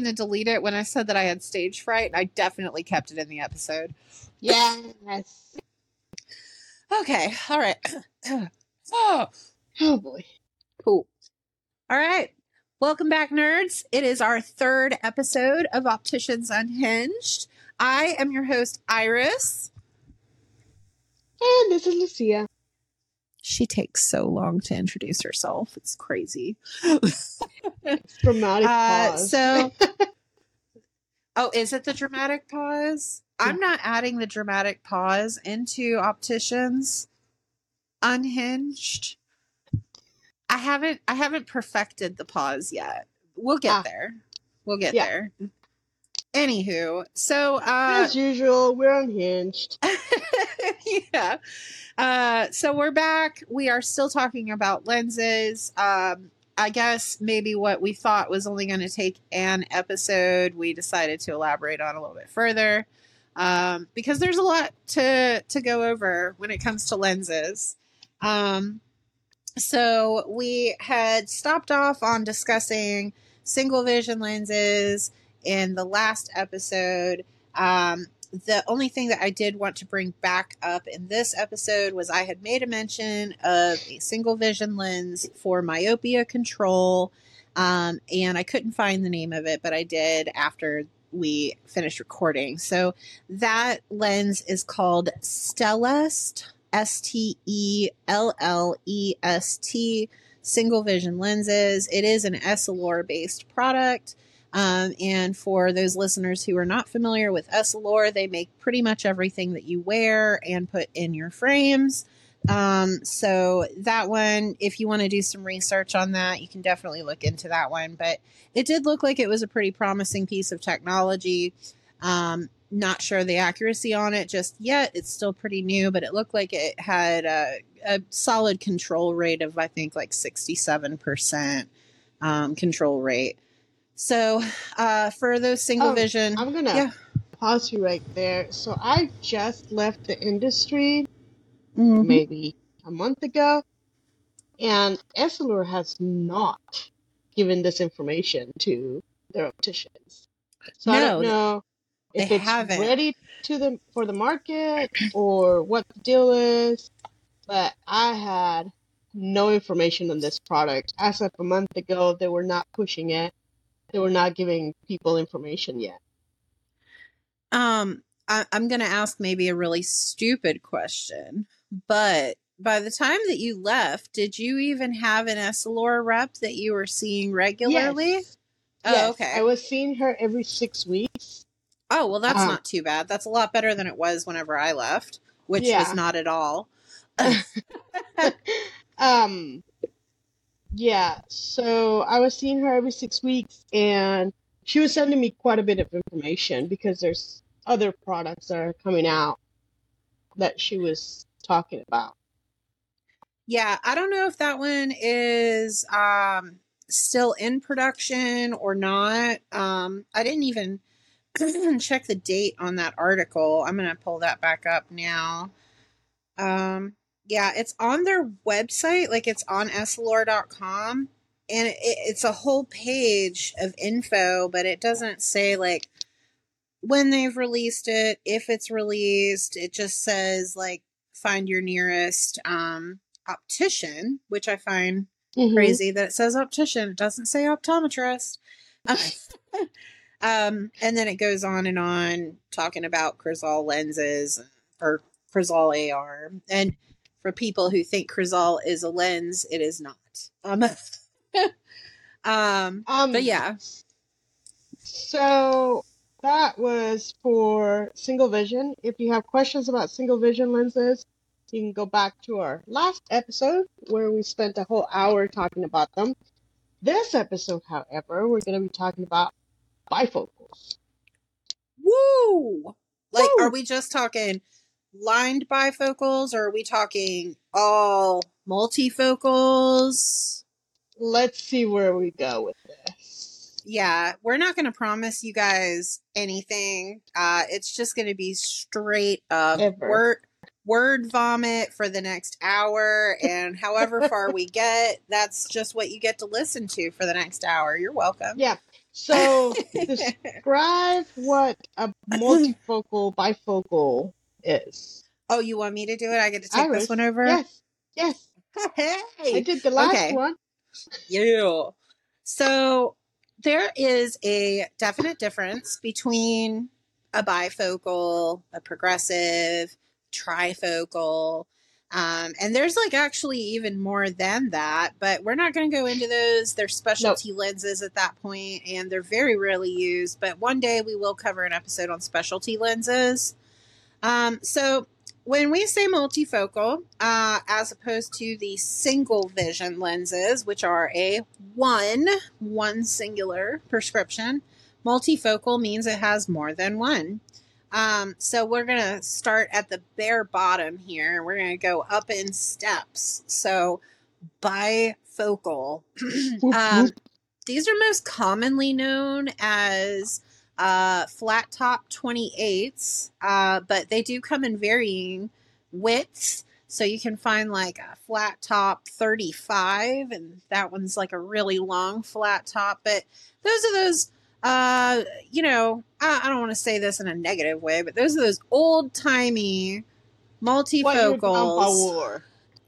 Going to delete it when I said that I had stage fright, and I definitely kept it in the episode. Yes. Okay, all right. oh, Oh boy. cool. All right. Welcome back, nerds. It is our third episode of Opticians Unhinged. I am your host, Iris. And this is Lucia. She takes so long to introduce herself. It's crazy. Dramatic Uh, pause. so, oh, is it the dramatic pause? I'm not adding the dramatic pause into opticians unhinged. I haven't I haven't perfected the pause yet. We'll get Ah. there. We'll get Yeah. there. Anywho, so uh as usual, we're unhinged. yeah. Uh, so we're back. We are still talking about lenses. Um, I guess maybe what we thought was only going to take an episode, we decided to elaborate on a little bit further um, because there's a lot to to go over when it comes to lenses. Um, so we had stopped off on discussing single vision lenses in the last episode. Um, the only thing that I did want to bring back up in this episode was I had made a mention of a single vision lens for myopia control. Um, and I couldn't find the name of it, but I did after we finished recording. So that lens is called Stellest, S T E L L E S T, single vision lenses. It is an Essilor based product. Um, and for those listeners who are not familiar with Essilor, they make pretty much everything that you wear and put in your frames. Um, so that one, if you want to do some research on that, you can definitely look into that one. But it did look like it was a pretty promising piece of technology. Um, not sure the accuracy on it just yet. It's still pretty new, but it looked like it had a, a solid control rate of, I think, like 67% um, control rate. So, uh, for those single Oh, vision, I'm gonna Yeah. pause you right there. So I just left the industry Mhm. maybe a month ago, and Essilor has not given this information to their opticians. So I don't No, know if they it's haven't. ready to the for the market or what the deal is. But I had no information on this product as of a month ago. They were not pushing it. They were not giving people information yet. Um, I, I'm going to ask maybe a really stupid question, but by the time that you left, did you even have an Essilor rep that you were seeing regularly? Yes. Oh, Yes, okay. I was seeing her every six weeks. Oh, well, that's Um, not too bad. That's a lot better than it was whenever I left, which Yeah. was not at all. um, yeah, so I was seeing her every six weeks, and she was sending me quite a bit of information because there's other products that are coming out that she was talking about. Yeah, I don't know if that one is um still in production or not. Um I didn't even check the date on that article. I'm going to pull that back up now. Um yeah, it's on their website, like it's on essilor.com and it, it's a whole page of info, but it doesn't say like when they've released it, if it's released. It just says like find your nearest um optician, which I find Mhm. crazy that it says optician. It doesn't say optometrist. um, and then it goes on and on talking about Crizal lenses or Crizal AR. And for people who think Crizal is a lens, it is not. Um, um, Um, but yeah, So that was for single vision. If you have questions about single vision lenses, you can go back to our last episode where we spent a whole hour talking about them. This episode, however, we're going to be talking about bifocals. woo! Like, Woo! are we just talking lined bifocals or are we talking all multifocals? Let's see where we go with this. yeah, we're not going to promise you guys anything. Uh, it's just going to be straight up Ever. word word vomit for the next hour. And however far we get, that's just what you get to listen to for the next hour. You're welcome. Yeah. So describe what a multifocal bifocal is. Oh, you want me to do it? I get to take Iris. this one over? Yes. Yes. Hey. I did the last Okay. one. Yeah. So there is a definite difference between a bifocal, a progressive, trifocal. Um, and there's like actually even more than that, but we're not going to go into those. They're specialty lenses at that point, and they're very rarely used. But one day we will cover an episode on specialty lenses. Um, so when we say multifocal, uh, as opposed to the single vision lenses, which are a one, one singular prescription, multifocal means it has more than one. Um, so we're going to start at the bare bottom here. and We're going to go up in steps. So bifocal. um, these are most commonly known as uh, flat top 28s, uh, but they do come in varying widths. So you can find like a flat top 35, and that one's like a really long flat top. But those are those, uh, you know, I, I don't want to say this in a negative way, but those are those old timey multifocals.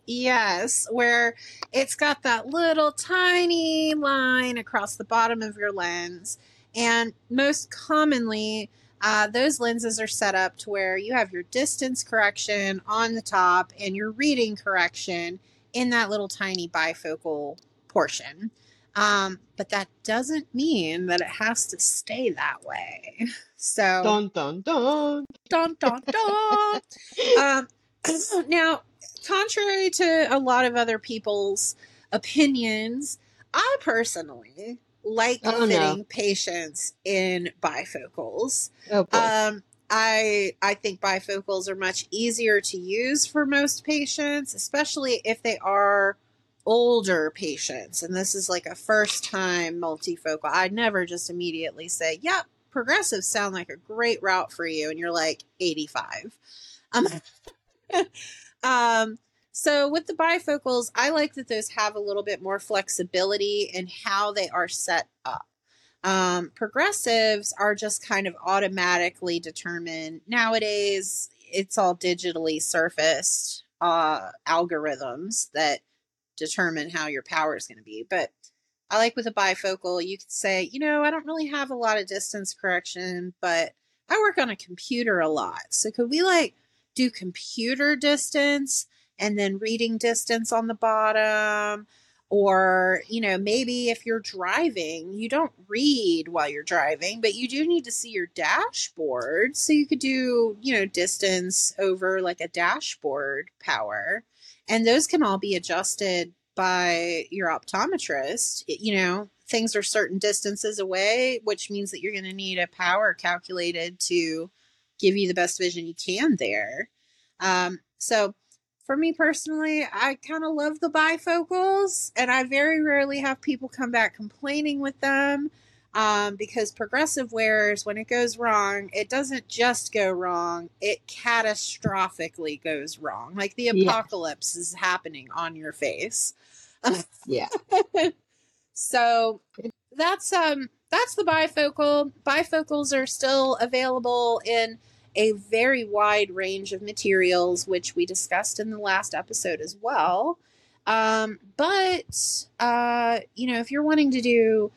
Yes, where it's got that little tiny line across the bottom of your lens. And most commonly, uh, those lenses are set up to where you have your distance correction on the top and your reading correction in that little tiny bifocal portion. Um, but that doesn't mean that it has to stay that way. So, Dun dun dun. dun dun dun. um, now, contrary to a lot of other people's opinions, I personally like Oh, no. fitting patients in bifocals. Oh boy. Um, I I think bifocals are much easier to use for most patients, especially if they are older patients. And this is like a first time multifocal. I'd never just immediately say, "Yep, progressives sound like a great route for you," and you're like 85. Um, um, so with the bifocals, I like that those have a little bit more flexibility in how they are set up. Um, progressives are just kind of automatically determined. Nowadays, it's all digitally surfaced uh, algorithms that determine how your power is going to be. But I like with a bifocal, you could say, you know, I don't really have a lot of distance correction, but I work on a computer a lot. So could we like do computer distance and then reading distance on the bottom? Or, you know, maybe if you're driving, you don't read while you're driving, but you do need to see your dashboard. So you could do, you know, distance over like a dashboard power. And those can all be adjusted by your optometrist. You know, things are certain distances away, which means that you're going to need a power calculated to give you the best vision you can there. Um, so, for me personally, I kind of love the bifocals, and I very rarely have people come back complaining with them um, because progressive wearers, when it goes wrong, it doesn't just go wrong, it catastrophically goes wrong. Like the Yeah. apocalypse is happening on your face. yeah. So that's um that's the bifocal. Bifocals are still available in a very wide range of materials, which we discussed in the last episode as well. Um, but uh, you know, if you're wanting to do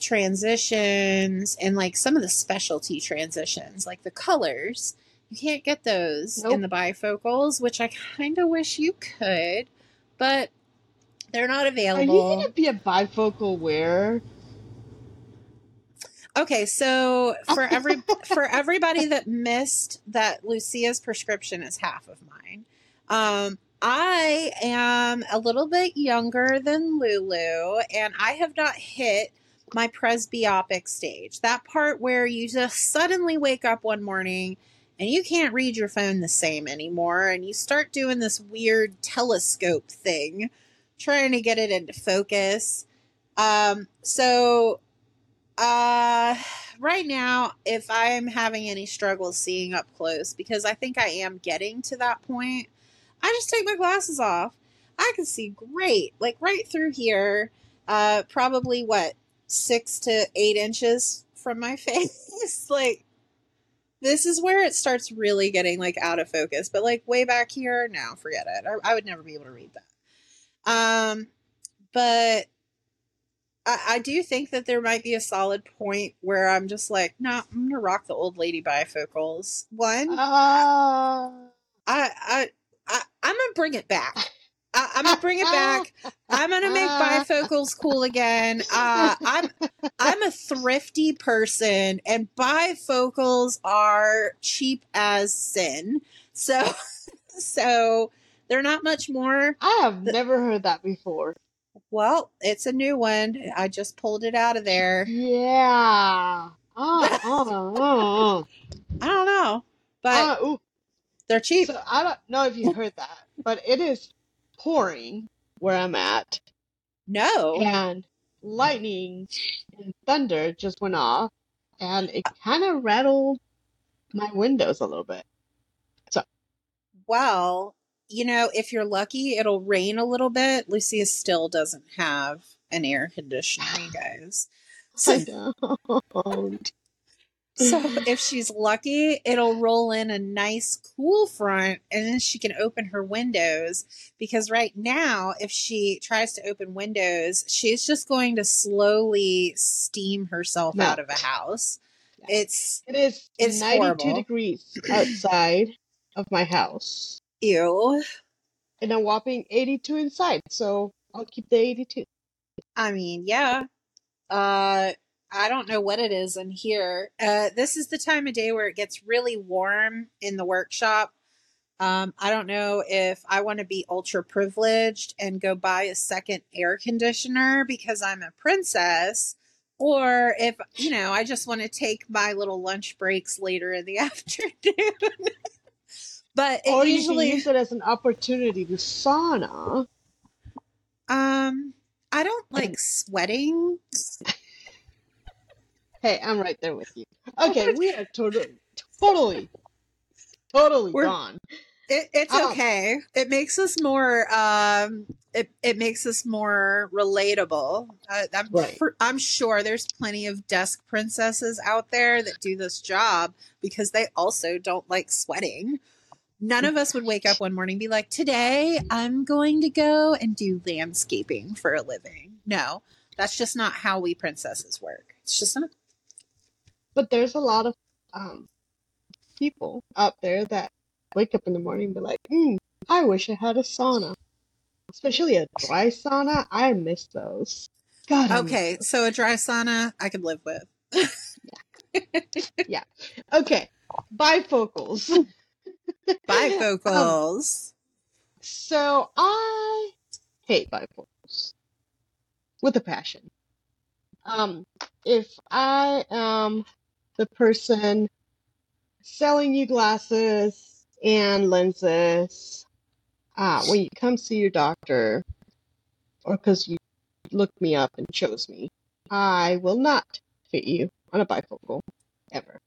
transitions and like some of the specialty transitions, like the colors, you can't get those in the bifocals, which I kind of wish you could, but they're not available. Are you available. gonna be a bifocal wearer? Okay, so for every for everybody that missed that Lucia's prescription is half of mine. Um I am a little bit younger than Lulu and I have not hit my presbyopic stage. That part where you just suddenly wake up one morning and you can't read your phone the same anymore and you start doing this weird telescope thing trying to get it into focus. Um so uh right now, if I am having any struggles seeing up close, because I think I am getting to that point, I just take my glasses off. I can see great, like right through here. Uh, probably what six to eight inches from my face. like this is where it starts really getting like out of focus. But like way back here, now forget it. I, I would never be able to read that. Um, but I, I do think that there might be a solid point where I'm just like, no, nah, I'm gonna rock the old lady bifocals. One, uh, I, I, I, I'm gonna bring it back. I, am gonna bring it back. I'm gonna make bifocals cool again. Uh, I'm I'm a thrifty person, and bifocals are cheap as sin. So so they're not much more. I have never heard that before. Well, it's a new one. I just pulled it out of there. Yeah. Oh, oh, oh. I don't know, but uh, they're cheap. So I don't know if you heard that, but it is pouring where I'm at. No. And lightning and thunder just went off, and it kind of rattled my windows a little bit. So. Well, you know, if you're lucky, it'll rain a little bit. Lucia still doesn't have an air conditioner, you guys. So, I don't. So if she's lucky, it'll roll in a nice cool front and then she can open her windows. Because right now, if she tries to open windows, she's just going to slowly steam herself no. out of a house. It's it is it's 92 horrible. degrees outside of my house. Ew. And a whopping 82 inside. So I'll keep the 82. I mean, yeah. Uh I don't know what it is in here. Uh, this is the time of day where it gets really warm in the workshop. Um, I don't know if I want to be ultra privileged and go buy a second air conditioner because I'm a princess, or if, you know, I just want to take my little lunch breaks later in the afternoon. But or usually use it as an opportunity to sauna. Um, I don't like sweating. Hey, I'm right there with you. Okay, we are totally, totally, totally We're, gone. It, it's um, okay. It makes us more. Um, it it makes us more relatable. Uh, I'm right. for, I'm sure there's plenty of desk princesses out there that do this job because they also don't like sweating. None of us would wake up one morning and be like, "Today I'm going to go and do landscaping for a living." No, that's just not how we princesses work. It's just not. But there's a lot of um, people out there that wake up in the morning and be like, hmm, I wish I had a sauna. Especially a dry sauna. I miss those. God. Okay, so a dry sauna I could live with. yeah. yeah. Okay. Bifocals. Bifocals. Um, so I hate bifocals with a passion. Um, if I am the person selling you glasses and lenses uh, when you come see your doctor or because you looked me up and chose me, I will not fit you on a bifocal ever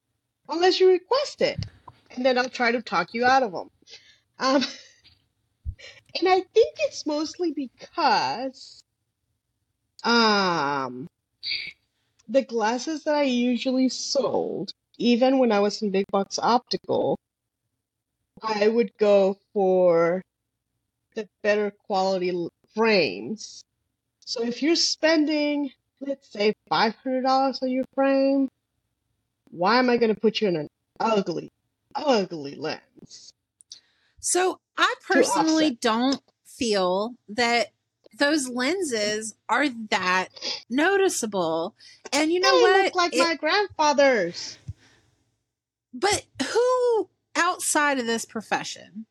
unless you request it. And then I'll try to talk you out of them. Um, and I think it's mostly because um, the glasses that I usually sold, even when I was in Big Box Optical, I would go for the better quality frames. So if you're spending, let's say, $500 on your frame, why am I going to put you in an ugly, ugly lens? So I personally don't feel that those lenses are that noticeable. And you know they what? Look like it, my grandfather's. But who outside of this profession?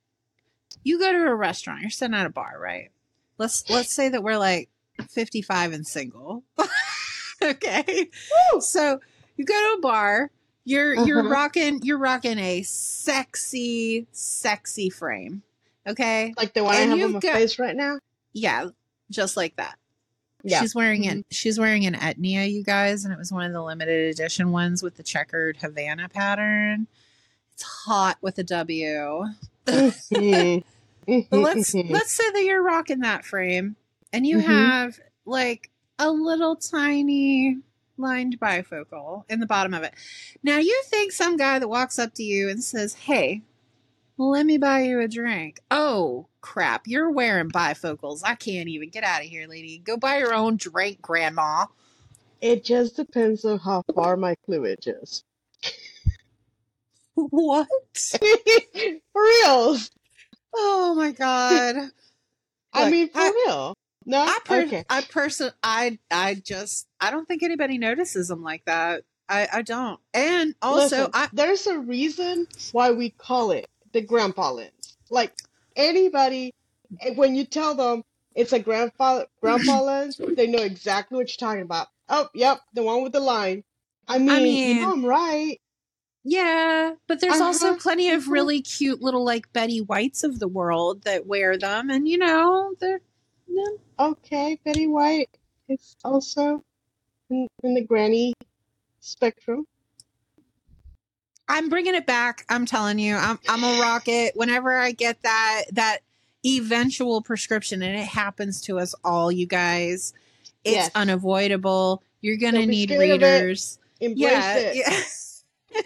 You go to a restaurant, you're sitting at a bar, right? Let's let's say that we're like 55 and single. okay. Woo! So you go to a bar, you're uh-huh. you're rocking you're rocking a sexy, sexy frame. Okay. Like the one and I have on my go, face right now? Yeah, just like that. Yeah. She's wearing it. She's wearing an Etnia, you guys, and it was one of the limited edition ones with the checkered Havana pattern. It's hot with a W. Mhm. But let's Mhm. let's say that you're rocking that frame and you Mhm. have like a little tiny lined bifocal in the bottom of it. Now you think some guy that walks up to you and says, "Hey, let me buy you a drink." Oh, crap. You're wearing bifocals. I can't even get out of here, lady. Go buy your own drink, grandma. It just depends on how far my cleavage is. What? for real. Oh my god. I mean, for I- real. No? I per- okay. I person I I just I don't think anybody notices them like that. I I don't. And also Listen, I there's a reason why we call it the grandpa lens. Like anybody, eh, when you tell them it's a grandpa grandpa lens, they know exactly what you're talking about. Oh, yep, the one with the line. I mean, mean- you know I'm right. yeah, but there's also Uh-huh. plenty of really cute little like Betty Whites of the world that wear them and you know, they're no, Okay, Betty White is also in, in the granny spectrum. I'm bringing it back. I'm telling you, I'm I'm a rocket. Whenever I get that that eventual prescription, and it happens to us all, you guys, it's Yes. unavoidable. You're gonna Don't be need scared of it. readers. Embrace it. yeah.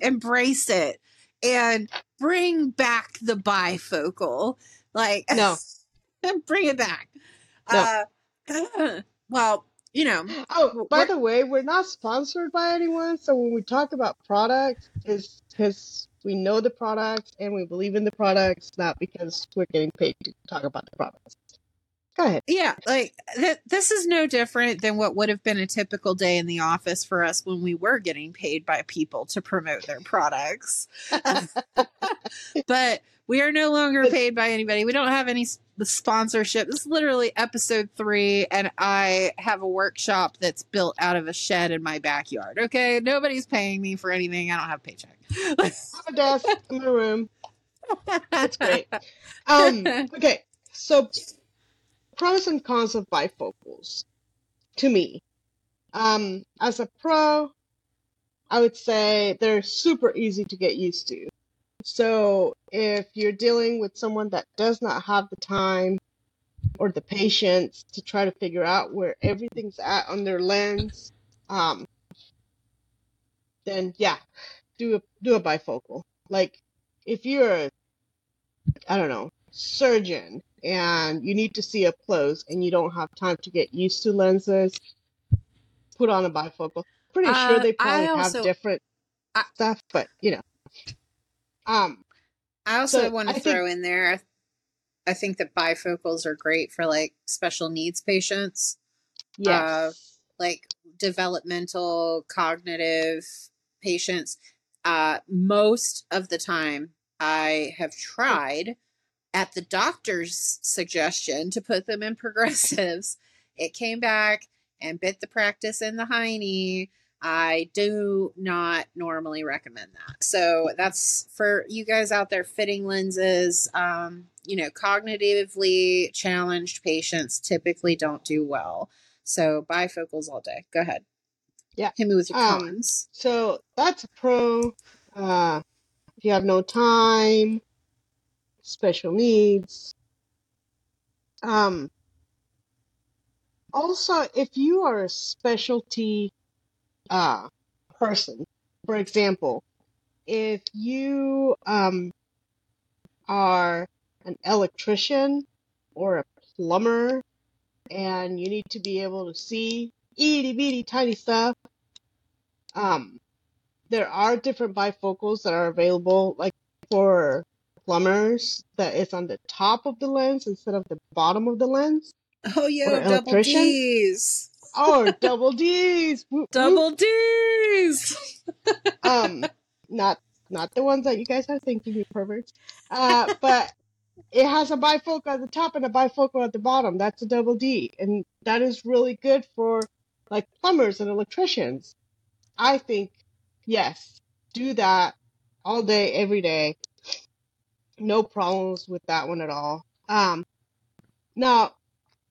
embrace it and bring back the bifocal. Like No. bring it back. No. Uh, well, you know, Oh, by the way, we're not sponsored by anyone, so when we talk about products, it's because we know the products and we believe in the products, not because we're getting paid to talk about the products. Go ahead. yeah, like th- this is no different than what would have been a typical day in the office for us when we were getting paid by people to promote their products. but we are no longer paid by anybody. We don't have any sponsorship. This is literally episode three, and I have a workshop that's built out of a shed in my backyard. Okay, nobody's paying me for anything. I don't have a paycheck. I have a desk in my room. That's great. Um, okay, so pros and cons of bifocals to me. Um, as a pro, I would say they're super easy to get used to. So if you're dealing with someone that does not have the time or the patience to try to figure out where everything's at on their lens, um, then yeah, do a do a bifocal. Like if you're a I don't know, surgeon and you need to see up close and you don't have time to get used to lenses, put on a bifocal. Pretty Uh, sure they probably also- have different I- stuff, but you know. Um, I also So, want I to think- throw in there. I think that bifocals are great for like special needs patients. yes. like developmental cognitive patients uh most of the time i have tried at the doctor's suggestion to put them in progressives it came back and bit the practice in the hiney i do not normally recommend that so that's for you guys out there fitting lenses um you know cognitively challenged patients typically don't do well so bifocals all day. Go ahead. Yeah. Hit me with your Um, cons. So that's a pro. Uh, if you have no time, special needs. Um, also, if you are a specialty uh, person, for example, if you um, are an electrician or a plumber and you need to be able to see itty bitty tiny stuff, um, there are different bifocals that are available, like for plumbers, that is on the top of the lens instead of the bottom of the lens, Oh, yeah, double? D's. Or double D's. Whoop, whoop. Double D's. um, not not the ones that you guys are thinking, you perverts. Uh, but it has a bifocal at the top and a bifocal at the bottom. That's a double D, and that is really good for like plumbers and electricians. I think yes, do that all day, every day. No problems with that one at all. Um, now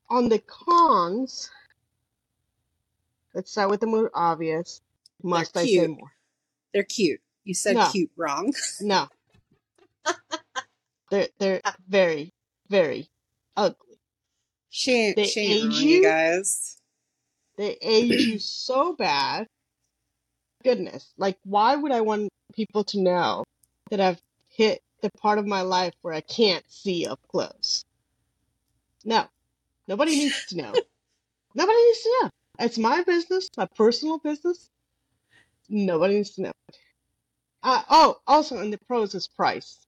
on the cons, let's start with the more obvious. Must I say more? They're cute. You said No. cute wrong. No. they're they're uh. very, very ugly. Ain't, They ain't age you you? guys. They age you so bad. Goodness. Like why would I want people to know that I've hit the part of my life where I can't see up close? No. Nobody needs to know. Nobody needs to know. It's my business, my personal business. Nobody needs to know. Uh, oh, also in the pros is price.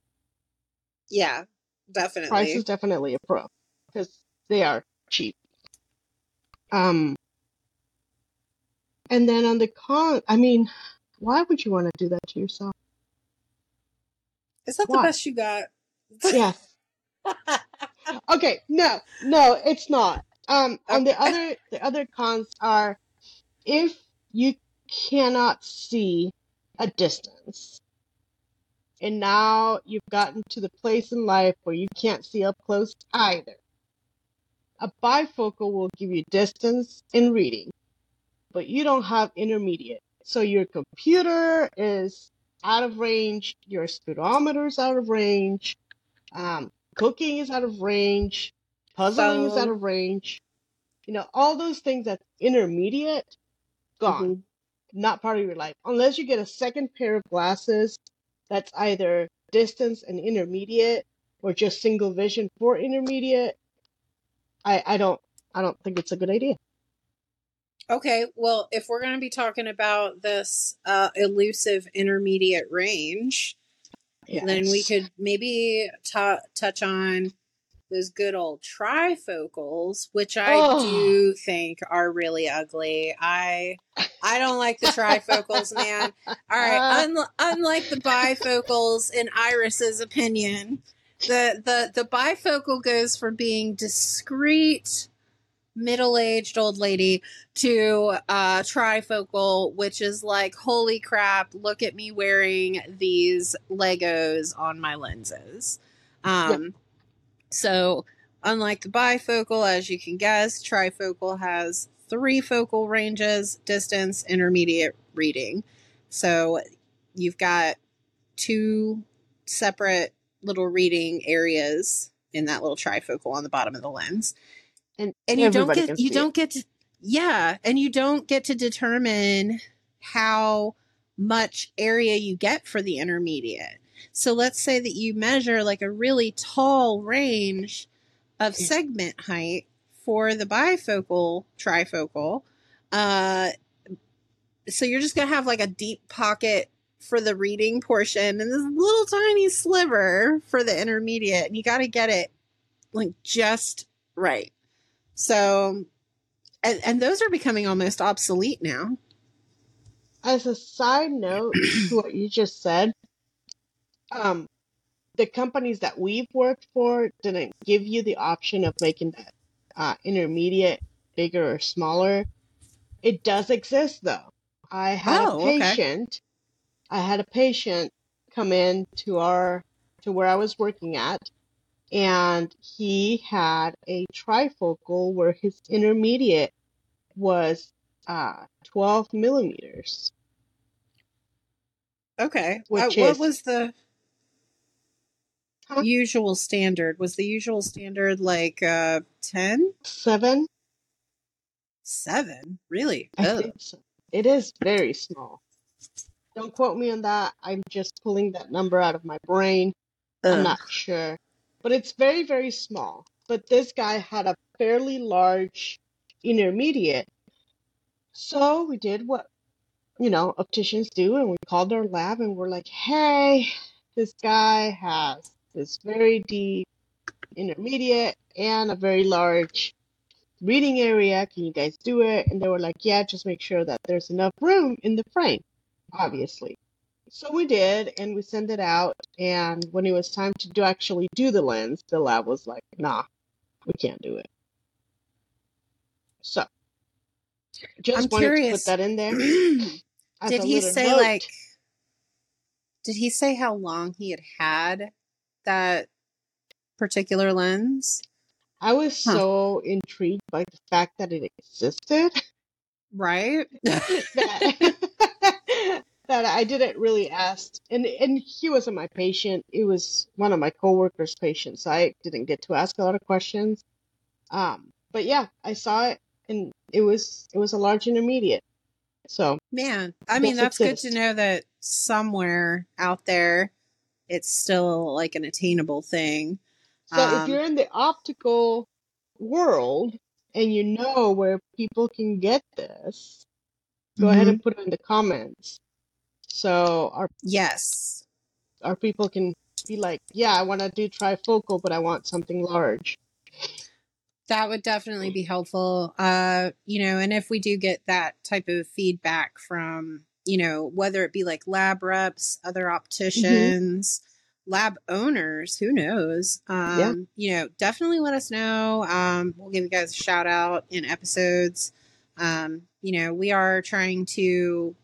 Yeah, definitely. Price is definitely a pro because they are cheap. Um, and then on the con, I mean, why would you want to do that to yourself? Is that Why? the best you got? Yes. Okay, no, no, it's not. Um, and the other, the other cons are if you cannot see a distance, and now you've gotten to the place in life where you can't see up close either. A bifocal will give you distance in reading, but you don't have intermediate. So your computer is out of range, your speedometer is out of range, um, cooking is out of range, puzzling is out of range. You know, all those things that's intermediate, gone Mhm. not part of your life unless you get a second pair of glasses that's either distance and intermediate or just single vision for intermediate i i don't i don't think it's a good idea Okay, well, if we're going to be talking about this uh, elusive intermediate range, then we could maybe t- touch on those good old trifocals, which I Oh. do think are really ugly. I I don't like the trifocals, man. All right, un- unlike the bifocals, in Iris's opinion, the the the bifocal goes from being discreet middle-aged old lady to uh trifocal which is like holy crap look at me wearing these legos on my lenses um so unlike the bifocal as you can guess trifocal has three focal ranges distance intermediate reading. So you've got two separate little reading areas in that little trifocal on the bottom of the lens. And, and you don't get you don't get to yeah and you don't get to determine how much area you get for the intermediate so let's say that you measure like a really tall range of segment height for the bifocal trifocal uh so you're just gonna have like a deep pocket for the reading portion and this little tiny sliver for the intermediate and you got to get it like just right so, and, and those are becoming almost obsolete now. as a side note to what you just said um the companies that we've worked for didn't give you the option of making that uh, intermediate bigger or smaller it does exist though i had Oh, a okay. patient i had a patient come in to our to where i was working at and he had a trifocal where his intermediate was uh 12 millimeters Okay. Which Uh, what is- was the? Usual standard? Was the usual standard like uh 10? seven 7? Really? So. It is very small. Don't quote me on that. I'm just pulling that number out of my brain. I'm not sure. But it's very, very small. But this guy had a fairly large intermediate. So we did what, you know, opticians do, and we called our lab and we're like, hey, this guy has this very deep intermediate and a very large reading area. Can you guys do it? And they were like, yeah, just make sure that there's enough room in the frame, obviously. So we did, and we sent it out. And when it was time to do actually do the lens, the lab was like, nah, we can't do it. So just I'm wanted to put that in there. did he say note. like did he say how long he had had that particular lens I was Huh. so intrigued by the fact that it existed Right? that, that I didn't really ask. And and he wasn't my patient. It was one of my coworkers' patients. So I didn't get to ask a lot of questions. Um, but yeah, I saw it, and it was it was a large intermediate. So Man, I mean, that's good to know that somewhere out there it's still like an attainable thing. so if Um, you're in the optical world and you know where people can get this, go ahead mhm. and put it in the comments. So our Yes. our people can be like, yeah, I want to do trifocal, but I want something large. That would definitely be helpful. Uh, you know, and if we do get that type of feedback from, you know, whether it be like lab reps, other opticians, lab owners, who knows? Um, Yeah. you know, definitely let us know. Um, we'll give you guys a shout out in episodes. Um, you know, we are trying to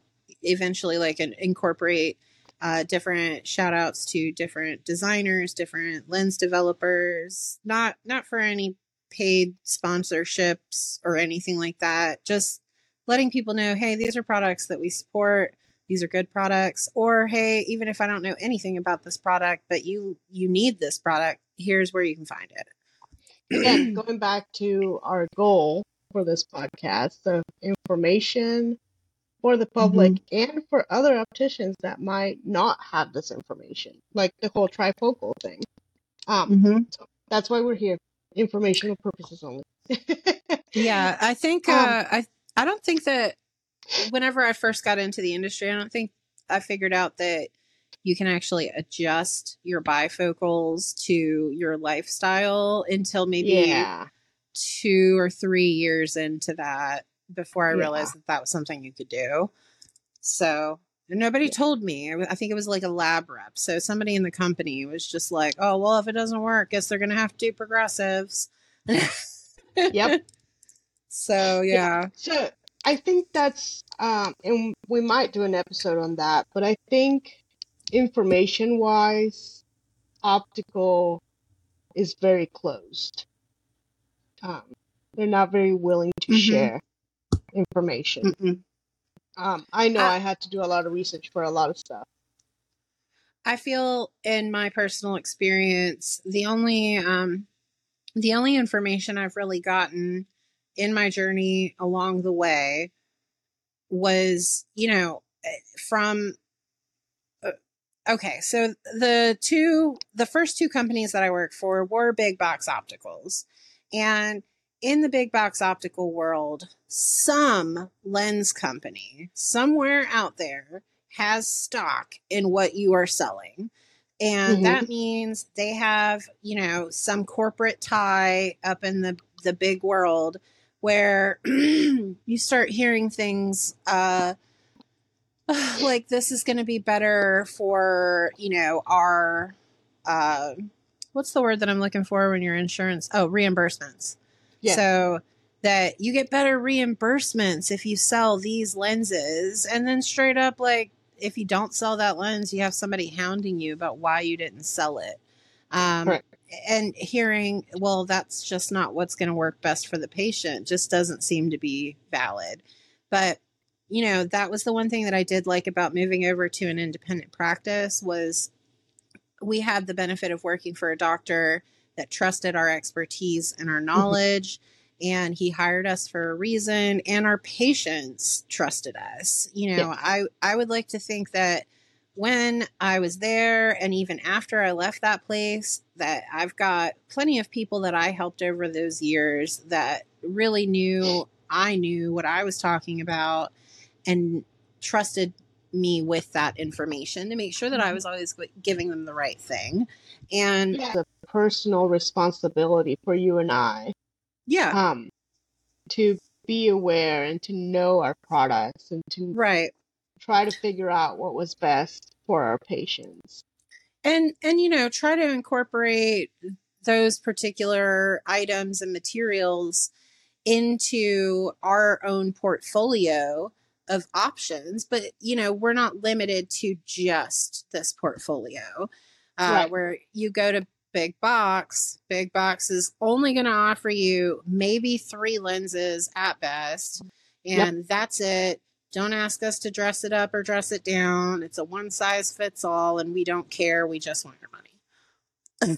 eventually like in- incorporate uh, different shout outs to different designers, different lens developers, not not for any paid sponsorships or anything like that. Just letting people know, hey, these are products that we support. These are good products. Or hey, even if I don't know anything about this product, but you you need this product, here's where you can find it. Again, going back to our goal for this podcast, the information for the public and for other opticians that might not have this information, like the whole trifocal thing. Um, Mm-hmm. that's why we're here, informational purposes only. Yeah, I think Um, uh, I I don't think that whenever I first got into the industry, I don't think I figured out that you can actually adjust your bifocals to your lifestyle until maybe yeah. two or three years into that before I Yeah. realized that that was something you could do. So nobody Yeah. told me. I think it was like a lab rep. So somebody in the company was just like, "Oh well, if it doesn't work, guess they're gonna have to do progressives." Yep. So yeah. So I think that's, um, and we might do an episode on that, but I think information wise, optical is very closed. Um, they're not very willing to Mhm. share information. Mm-mm. Um, I know I- I had to do a lot of research for a lot of stuff. I feel in my personal experience, the only um the only information I've really gotten in my journey along the way was, you know, eh, from uh, okay, so the two the first two companies that I worked for were big box opticals. And in the big box optical world, some lens company somewhere out there has stock in what you are selling. And Mhm. that means they have, you know, some corporate tie up in the, the big world where you start hearing things uh, like this is going to be better for, you know, our, uh, what's the word that I'm looking for when your insurance? Oh, reimbursements. Yeah. So that you get better reimbursements if you sell these lenses. And then straight up, like, if you don't sell that lens, you have somebody hounding you about why you didn't sell it. Um, Correct. And hearing, well, that's just not what's going to work best for the patient, just doesn't seem to be valid. But you know, that was the one thing that I did like about moving over to an independent practice was we had the benefit of working for a doctor that trusted our expertise and our mm-hmm. knowledge and he hired us for a reason and our patients trusted us you know Yeah. i i would like to think that when i was there and even after i left that place that i've got plenty of people that i helped over those years that really knew i knew what i was talking about and trusted me with that information to make sure that i was always giving them the right thing. And It's a personal responsibility for you and I yeah. um, to be aware and to know our products and to right try to figure out what was best for our patients. and and you know try to incorporate those particular items and materials into our own portfolio of options but you know we're not limited to just this portfolio uh, Right. where you go to big box. Big box is only going to offer you maybe three lenses at best, and yep. that's it. Don't ask us to dress it up or dress it down. It's a one size fits all, and we don't care. We just want your money.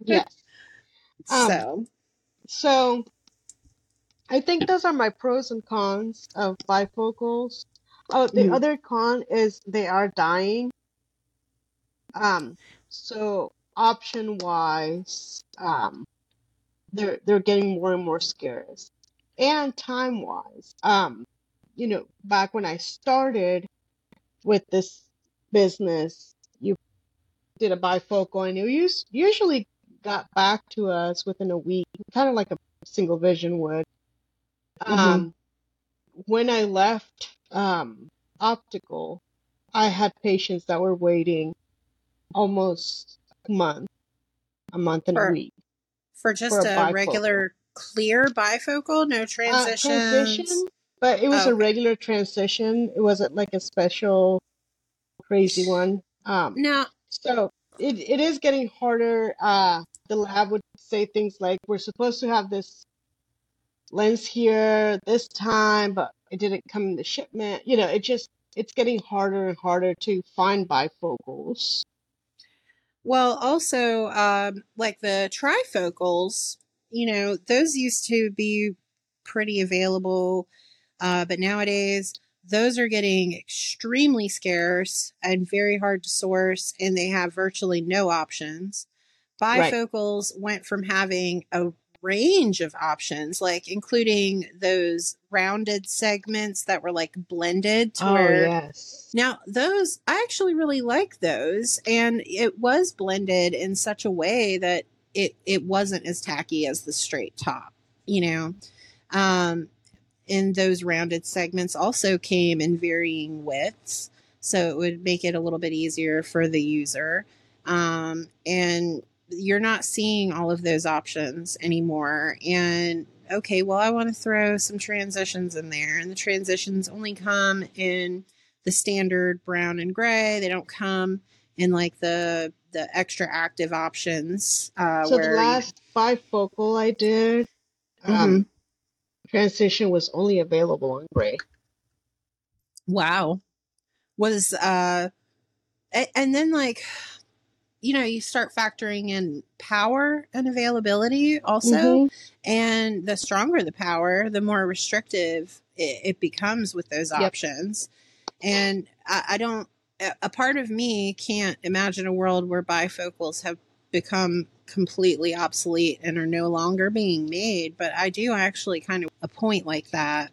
yes. Um, so, so I think those are my pros and cons of bifocals. Oh, the mm. other con is they are dying. Um, so option wise, um, they're they're getting more and more scarce. And time wise, um, you know, back when I started with this business, you did a bifocal and you usually got back to us within a week, kind of like a single vision would. Mm-hmm. Um, when I left um, optical, I had patients that were waiting almost a month, a month and for, a week. For just for a, a regular clear bifocal, no transition. Uh, transition, but it was oh, a regular transition. It wasn't like a special crazy one. Um, no. So it, it is getting harder. Uh, the lab would say things like, "We're supposed to have this lens here this time, but it didn't come in the shipment." You know, it just it's getting harder and harder to find bifocals. Well, also, um, like the trifocals, you know, those used to be pretty available, uh, but nowadays those are getting extremely scarce and very hard to source, and they have virtually no options. Bifocals right. went from having a range of options, like including those rounded segments that were like blended to oh, where yes. now those I actually really like those and it was blended in such a way that it it wasn't as tacky as the straight top, you know. Um and those rounded segments also came in varying widths, so it would make it a little bit easier for the user. Um, and you're not seeing all of those options anymore. And okay, well, I want to throw some transitions in there, and the transitions only come in the standard brown and gray. They don't come in like the the extra active options. Uh, so the last you... bifocal I did, um, mm-hmm. Transition was only available on gray. Wow, was uh, and then like you know, you start factoring in power and availability also. Mm-hmm. And the stronger the power, the more restrictive it, it becomes with those yep. options. And I, I don't, a part of me can't imagine a world where bifocals have become completely obsolete and are no longer being made. But I do actually kind of a point like that.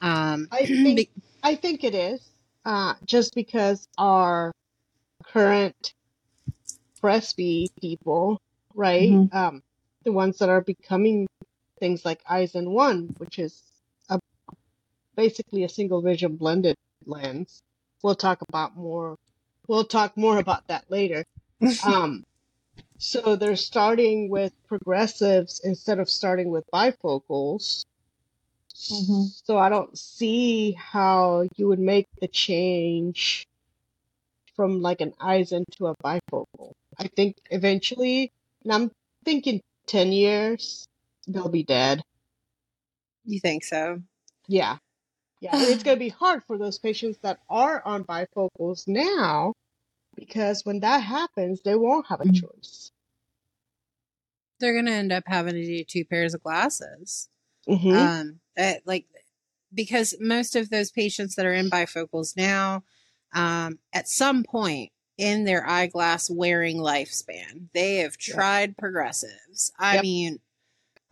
Um, I think be- I think it is uh, just because our current Presby people, right? Mm-hmm. Um, the ones that are becoming things like Eyezen One, which is a, basically a single vision blended lens. We'll talk about more. We'll talk more about that later. um, so they're starting with progressives instead of starting with bifocals. Mm-hmm. So I don't see how you would make the change from like an Eyezen to a bifocal. I think eventually, and I'm thinking 10 years, they'll be dead. You think so? Yeah. Yeah. it's going to be hard for those patients that are on bifocals now because when that happens, they won't have a mm. choice. They're going to end up having to do two pairs of glasses. Mm-hmm. Um, at, like, because most of those patients that are in bifocals now, um, at some point in their eyeglass wearing lifespan. They have tried progressives. I yep. mean,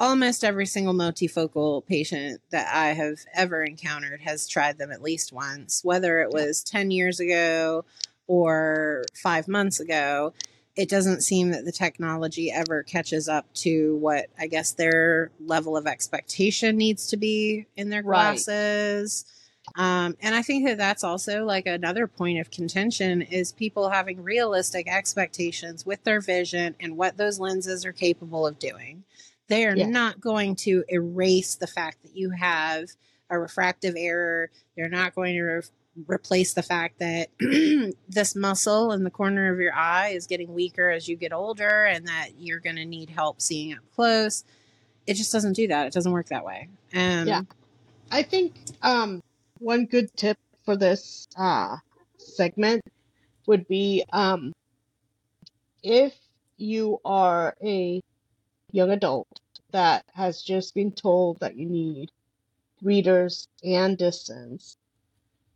almost every single multifocal patient that I have ever encountered has tried them at least once, whether it was 10 years ago or five months ago. It doesn't seem that the technology ever catches up to what I guess their level of expectation needs to be in their glasses. Right um, and I think that that's also like another point of contention is people having realistic expectations with their vision and what those lenses are capable of doing. They are yeah. not going to erase the fact that you have a refractive error. They're not going to replace the fact that this muscle in the corner of your eye is getting weaker as you get older and that you're going to need help seeing up close. It just doesn't do that. It doesn't work that way. Um, Yeah. I think um, one good tip for this uh, segment would be um, if you are a young adult that has just been told that you need readers and distance,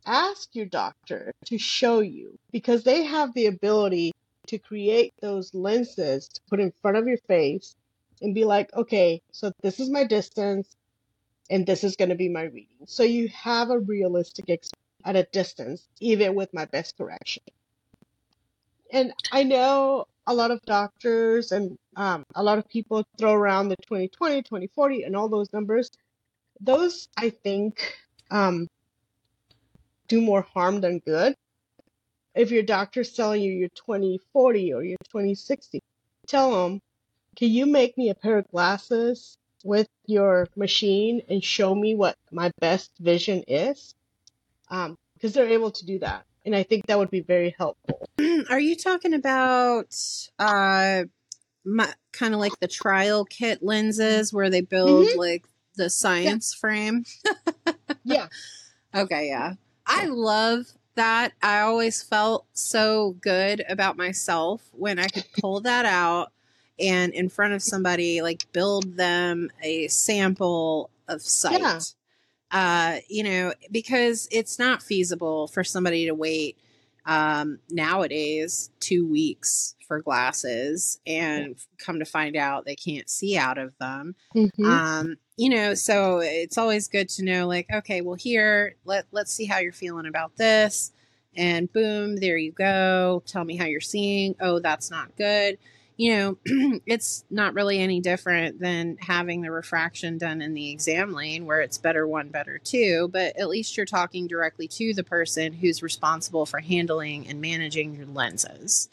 ask your doctor to show you because they have the ability to create those lenses to put in front of your face and be like, okay, so this is my distance and this is going to be my reading. So you have a realistic ex- at a distance, even with my best correction. And I know a lot of doctors and um, a lot of people throw around the 2020, 2040, and all those numbers. Those, I think, um, do more harm than good. If your doctor's telling you you're 2040 or you're 2060, tell them, can you make me a pair of glasses with your machine and show me what my best vision is? Um, because they're able to do that. And I think that would be very helpful. Are you talking about uh, kind of like the trial kit lenses where they build Mhm. like the science frame? Yeah. Okay, yeah. I love that. I always felt so good about myself when I could pull that out and in front of somebody, like build them a sample of sight. Yeah. Uh, you know, because it's not feasible for somebody to wait um, nowadays two weeks for glasses and come to find out they can't see out of them Mhm. um you know so it's always good to know like okay well here let let's see how you're feeling about this. And boom there you go. Tell me how you're seeing. Oh that's not good. You know it's not really any different than having the refraction done in the exam lane where it's better one better two. But at least you're talking directly to the person who's responsible for handling and managing your lenses.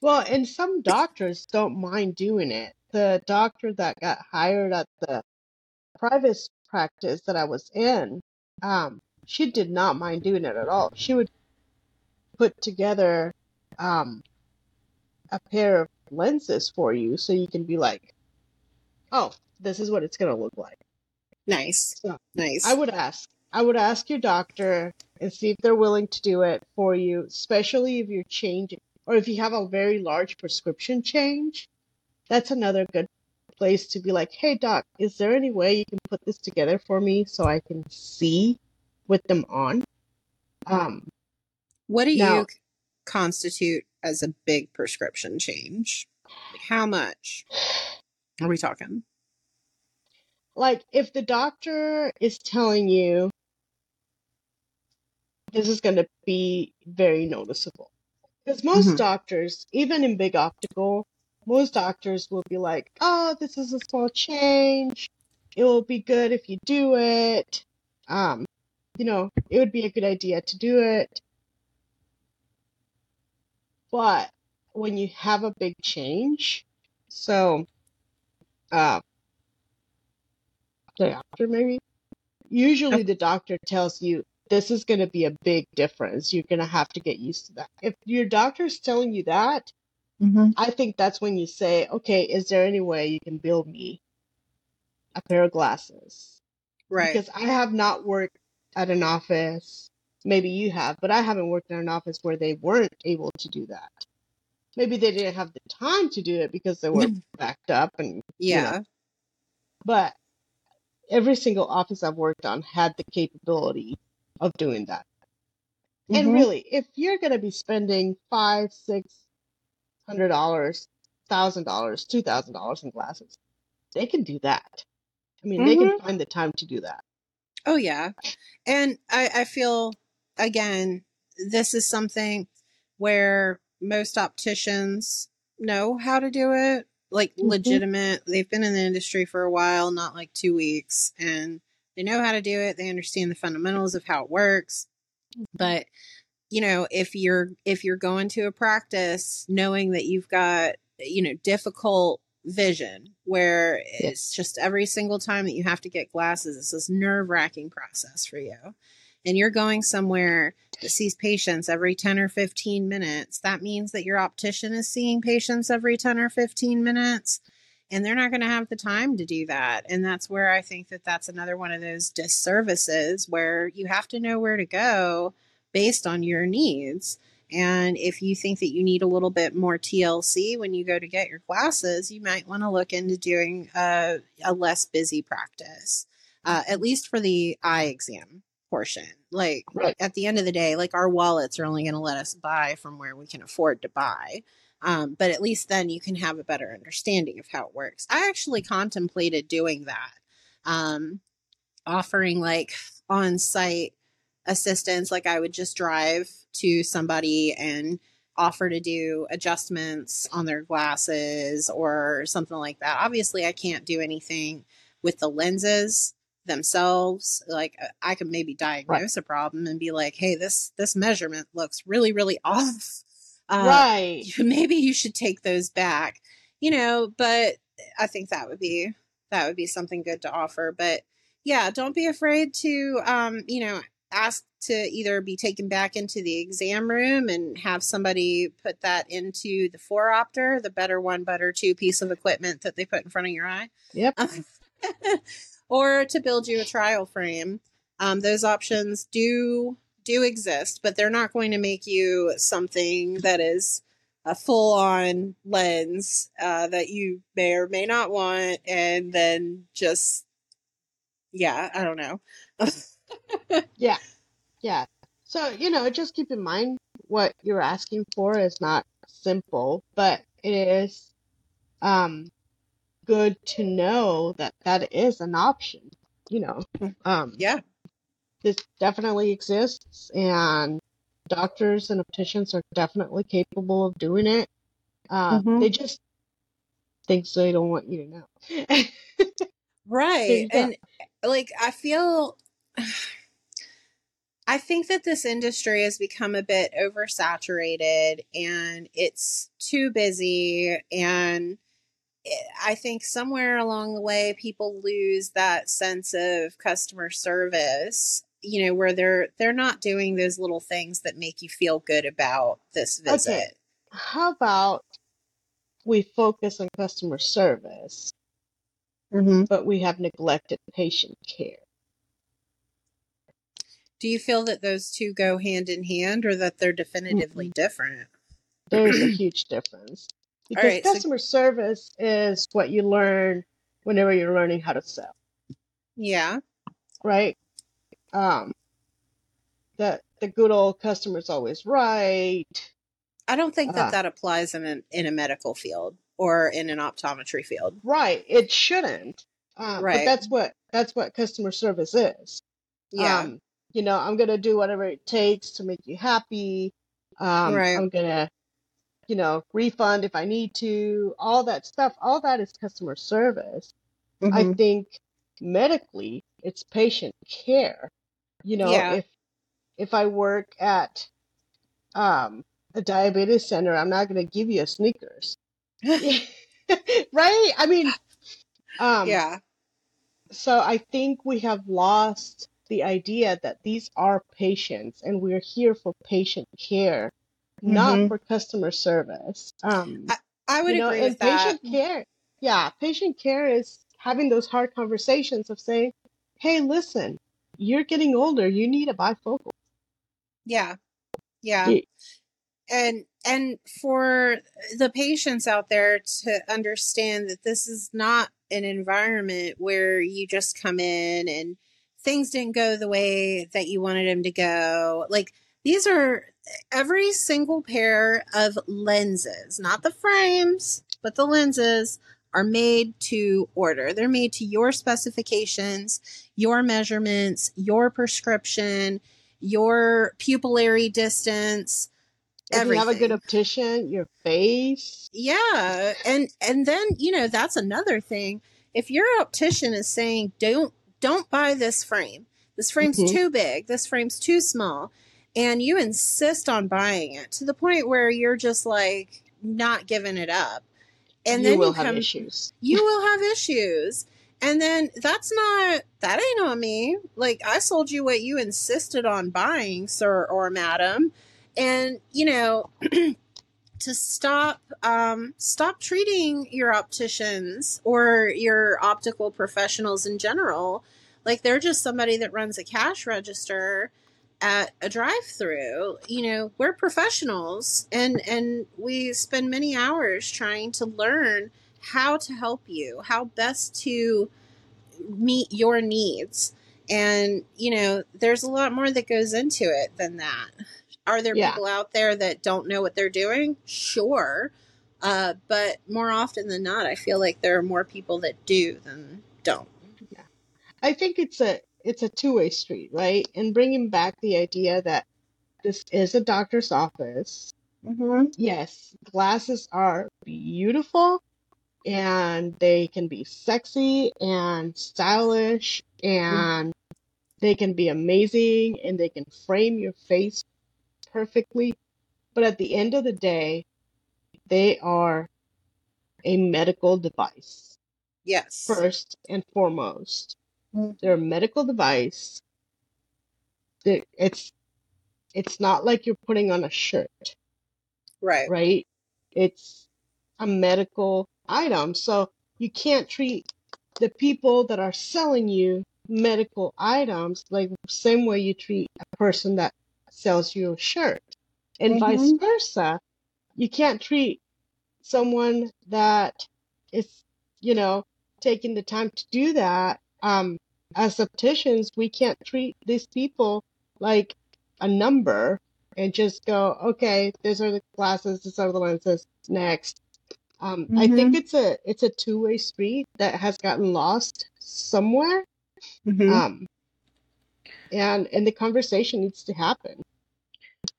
Well, and some doctors don't mind doing it. The doctor that got hired at the private practice that I was in, um, she did not mind doing it at all. She would put together um, a pair of lenses for you so you can be like, oh, this is what it's going to look like. nice So nice I would ask. I would ask your doctor and see if they're willing to do it for you, especially if you're changing or if you have a very large prescription change. That's another good place to be like, hey, doc, is there any way you can put this together for me so I can see with them on? Um, What do Now- you constitute as a big prescription change? Like how much are we talking? like if the doctor is telling you this is going to be very noticeable because most Mhm. doctors even in big optical most doctors will be like oh this is a small change. It will be good if you do it. Um you know it would be a good idea to do it. But when you have a big change so uh the doctor maybe? Usually the doctor tells you this is going to be a big difference. You're going to have to get used to that. If your doctor's telling you that Mm-hmm. i think that's when you say okay is there any way you can build me a pair of glasses Right. because i have not worked at an office maybe you have but i haven't worked in an office where they weren't able to do that maybe they didn't have the time to do it because they were backed up and you know, yeah. but every single office I've worked on had the capability of doing that. And Mhm. really, if you're going to be spending five, six hundred dollars, thousand dollars, two thousand dollars in glasses, they can do that. I mean, they can find the time to do that. Oh yeah. And I, I feel again, this is something where most opticians know how to do it. Like Mhm. legitimate. They've been in the industry for a while, not like two weeks, and they know how to do it. They understand the fundamentals of how it works. But you know, if you're if you're going to a practice knowing that you've got, you know, difficult vision where it's just every single time that you have to get glasses, it's this nerve wracking process for you. and you're going somewhere that sees patients every 10 or 15 minutes, that means that your optician is seeing patients every 10 or 15 minutes. And they're not going to have the time to do that. And that's where I think that that's another one of those disservices where you have to know where to go based on your needs. And if you think that you need a little bit more TLC when you go to get your glasses, you might want to look into doing a, a less busy practice, uh, at least for the eye exam portion. Like Right. at the end of the day, like our wallets are only going to let us buy from where we can afford to buy. Um, but at least then you can have a better understanding of how it works. I actually contemplated doing that, um, offering like on site assistance. Like I would just drive to somebody and offer to do adjustments on their glasses or something like that. Obviously, I can't do anything with the lenses themselves like uh, i could maybe diagnose a problem and be like hey this this measurement looks really really off uh, right. maybe you should take those back you know but i think that would be that would be something good to offer but yeah don't be afraid to um you know ask to either be taken back into the exam room and have somebody put that into the phoropter the better one better two piece of equipment that they put in front of your eye. Yep. or to build you a trial frame. Um, those options do do exist but they're not going to make you something that is a full on lens uh, that you may or may not want and then just yeah i don't know Yeah. Yeah. So, you know, just keep in mind what you're asking for is not simple, but it is um good to know that that is an option, you know. Um yeah this definitely exists and doctors and opticians are definitely capable of doing it. Uh Mhm. they just think so they don't want you to know. right and like i feel i think that this industry has become a bit oversaturated and it's too busy and it- i think somewhere along the way people lose that sense of customer service you know where they're they're not doing those little things that make you feel good about this visit How about we focus on customer service, mm-hmm. but we have neglected patient care? Do you feel that those two go hand in hand or that they're definitively different There's a huge difference. Because right, so- customer service is what you learn whenever you're learning how to sell, yeah right? Um, the the good old customer's always right. I don't think that Ah. that applies in a, in a medical field or in an optometry field. Right. It shouldn't. Um, Right. But that's what that's what customer service is. Yeah. Um, you know, I'm gonna do whatever it takes to make you happy. Um, Right. I'm gonna, you know, refund if I need to. All that stuff. All that is customer service. I Mhm. think medically, it's patient care. You know, Yeah. if if I work at um, a diabetes center, I'm not gonna give you a Snickers, right? I mean, um, yeah. so I think we have lost the idea that these are patients and we're here for patient care, not Mhm. for customer service. Um, I would you know, agree and with that. patient care, yeah, patient care is having those hard conversations of saying, "Hey, listen, you're getting older. You need a bifocal." Yeah. Yeah. Ye- And and for the patients out there to understand that this is not an environment where you just come in and things didn't go the way that you wanted them to go. Like these are every single pair of lenses, not the frames, but the lenses are made to order. They're made to your specifications, your measurements, your prescription, your pupillary distance, If you have a good optician, your face, yeah and and then you know that's another thing if your optician is saying don't don't buy this frame this frame's Mhm. too big this frame's too small and you insist on buying it to the point where you're just like not giving it up and then you then will you have issues. you will have issues And then that's not that ain't on me. Like I sold you what you insisted on buying, sir or madam. And you know, to stop um, stop treating your opticians or your optical professionals in general. Like they're just somebody that runs a cash register at a drive-through. You know we're professionals and and we spend many hours trying to learn how to help you how best to meet your needs. And you know there's a lot more that goes into it than that are there Yeah. people out there that don't know what they're doing sure uh, but more often than not i feel like there are more people that do than don't Yeah. I think it's a it's a two-way street, right? And bringing back the idea that this is a doctor's office. mm-hmm. Yes, glasses are beautiful and they can be sexy and stylish and they can be amazing and they can frame your face perfectly. But at the end of the day, they are a medical device, yes first and foremost. Mhm. They're a medical device. It's it's not like you're putting on a shirt, right right? It's a medical item. So you can't treat the people that are selling you medical items like the same way you treat a person that sells you a shirt. And vice Mhm. versa. You can't treat someone that is, you know, taking the time to do that. Um, as opticians, we can't treat these people like a number and just go, okay, these are the glasses, these are the lenses, next. Um, I think it's a it's a two-way street that has gotten lost somewhere. Mhm. Um, and and the conversation needs to happen.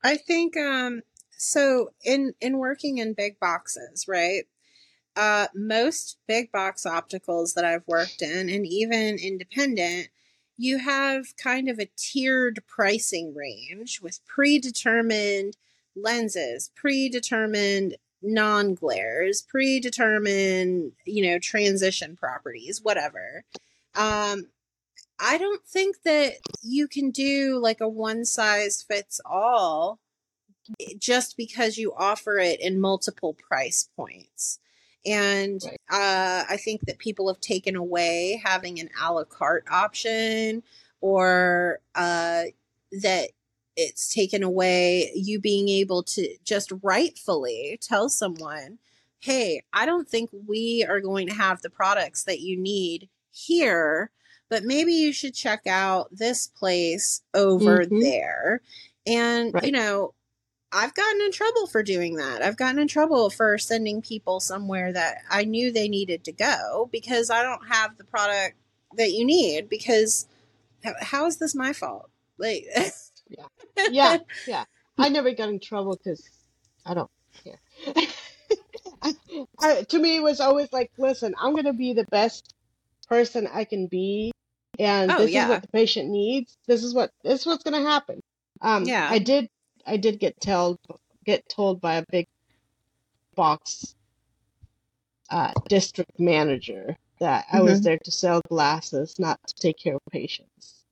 I think um so in in working in big boxes, right? Uh most big box opticals that I've worked in and even independent, you have kind of a tiered pricing range with predetermined lenses, predetermined non-glares, predetermined, you know, transition properties, whatever. Um I don't think that you can do like a one size fits all just because you offer it in multiple price points. And uh, I think that people have taken away having an a la carte option or uh, that it's taken away you being able to just rightfully tell someone, hey, I don't think we are going to have the products that you need here but maybe you should check out this place over Mhm. there. And, you know, I've gotten in trouble for doing that. I've gotten in trouble for sending people somewhere that I knew they needed to go because I don't have the product that you need. Because how, how is this my fault? Like, Yeah, yeah. I never got in trouble because I don't care. I, I, to me, it was always like, listen, I'm gonna be the best person I can be, and Oh, this yeah. is what the patient needs. This is what this is what's gonna happen. Um, Yeah. I did, I did get told get told by a big box uh, district manager that I was Mhm. there to sell glasses, not to take care of patients.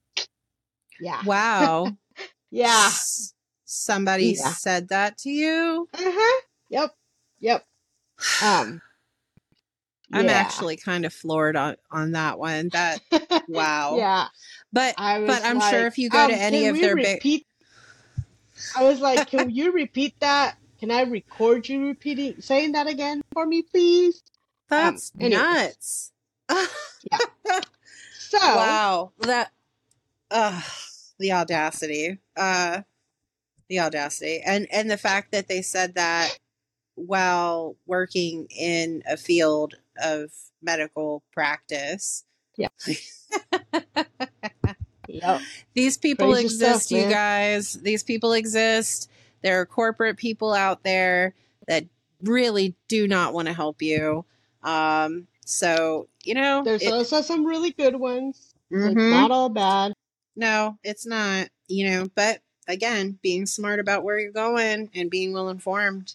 Yeah, wow. yeah. S- Somebody Yeah. said that to you? Uh-huh. Yep. Yep. Um I'm yeah. actually kind of floored on, on that one. That, wow. Yeah. But I was but I'm sure if you go to um, any can of their big repeat I was like, can you repeat that? Can I record you repeating saying that again for me, please? That's anyways. nuts. So wow. That uh the audacity. Uh the audacity. And and the fact that they said that while working in a field of medical practice. Yeah. Yep. These people stuff, exist, you guys. These people exist. There are corporate people out there that really do not want to help you. Um, so you know, There's it- also some really good ones. So It's not all bad. no, it's not. You know, but again, being smart about where you're going and being well informed.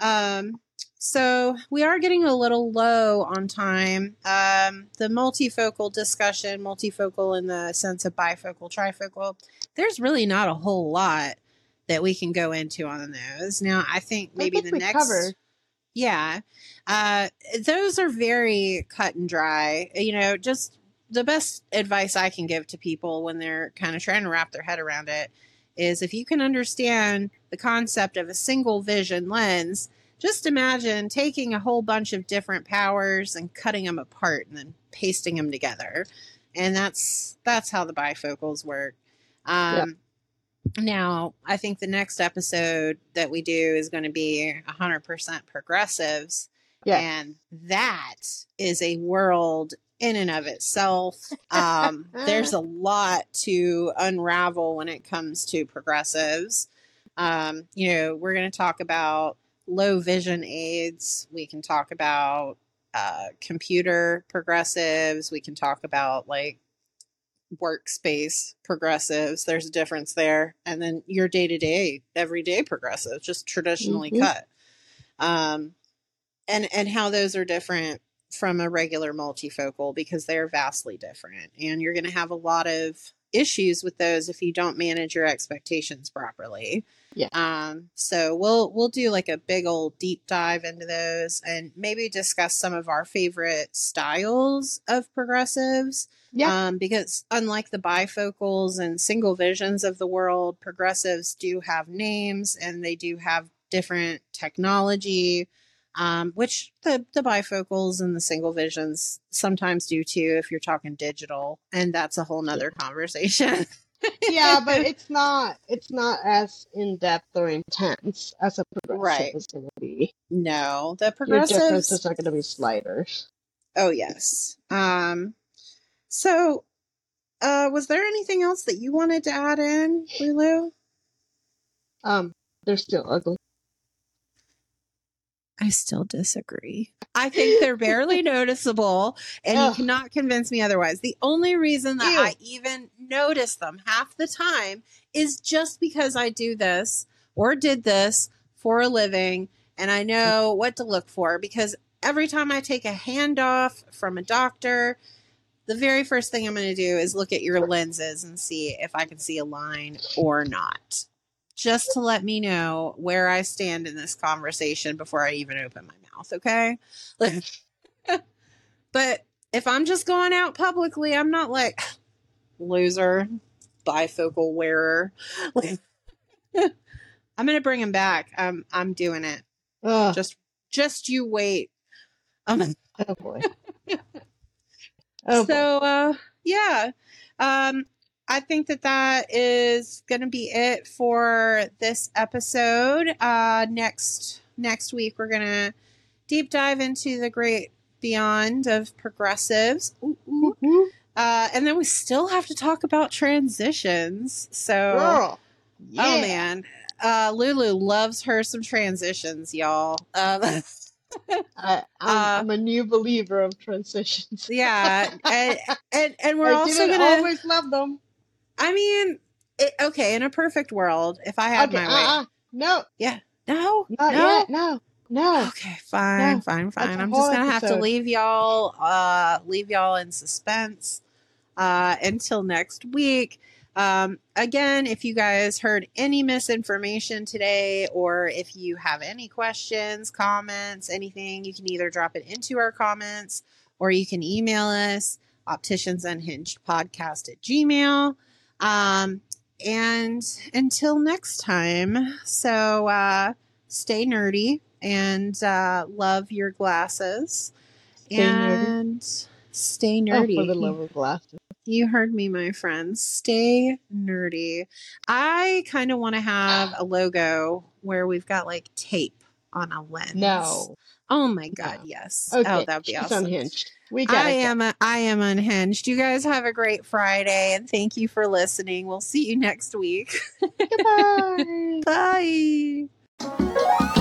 Um, So we are getting a little low on time. Um, the multifocal discussion, multifocal in the sense of bifocal, trifocal, there's really not a whole lot that we can go into on those. Now, I think maybe I think the next. covered. Yeah. Uh, those are very cut and dry. You know, just the best advice I can give to people when they're kind of trying to wrap their head around it is if you can understand the concept of a single vision lens, just imagine taking a whole bunch of different powers and cutting them apart and then pasting them together. And that's that's how the bifocals work. Um, Now, I think the next episode that we do is going to be 100% progressives. Yeah. And that is a world in and of itself. Um, there's a lot to unravel when it comes to progressives. Um, you know, we're going to talk about low vision aids. We can talk about uh, computer progressives. We can talk about like workspace progressives. There's a difference there. And then your day to day, everyday progressives, just traditionally Mhm. cut. Um, and and how those are different from a regular multifocal because they're vastly different. And you're going to have a lot of issues with those if you don't manage your expectations properly. Yeah. Um, so we'll we'll do like a big old deep dive into those and maybe discuss some of our favorite styles of progressives. Yeah. Um, because unlike the bifocals and single visions of the world, progressives do have names and they do have different technology, um, which the, the bifocals and the single visions sometimes do too if you're talking digital. And that's a whole nother conversation. yeah, but it's not it's not as in depth or intense as a progressive Right. is going to be. no, the Your progressives. differences are going to be sliders. Oh yes. Um so uh was there anything else that you wanted to add in, Lulu? Um, they're still ugly. I still disagree. I think they're barely noticeable and you cannot convince me otherwise. The only reason that Ew. I even notice them half the time is just because I do this or did this for a living and I know what to look for because every time I take a handoff from a doctor, the very first thing I'm going to do is look at your lenses and see if I can see a line or not. Just to let me know where I stand in this conversation before I even open my mouth, okay? but if I'm just going out publicly, I'm not like loser, bifocal wearer. I'm going to bring him back. I'm I'm doing it. Ugh, Just just you wait. Um, oh boy. oh boy. so uh yeah um i think that that is gonna be it for this episode uh next next week we're gonna deep dive into the great beyond of progressives Ooh, ooh. Mhm. uh and then we still have to talk about transitions so Girl. Yeah. oh man uh lulu loves her some transitions y'all um I, I'm, Uh, a new believer of transitions. yeah and and, and we're I also gonna always love them. I mean, it, okay, in a perfect world, if I had okay, my way. uh-uh. no, No, not no. yet. No, no. Okay, fine, No, fine, fine. I'm just gonna have to leave y'all, uh, leave y'all in suspense, uh, until next week. Um, again, if you guys heard any misinformation today, or if you have any questions, comments, anything, you can either drop it into our comments or you can email us opticiansunhingedpodcast at gmail. Um, and until next time, so uh, stay nerdy and uh, love your glasses Stay nerdy. and stay Oh, nerdy. for the love of glasses. You heard me, my friends. Stay nerdy. I kind of want to have a logo where we've got like tape on a lens. No. Oh my god, yes. Oh, okay. Oh, that'd be she's awesome. unhinged. We got I am a, I am unhinged. You guys have a great Friday and thank you for listening. We'll see you next week. Goodbye. Bye.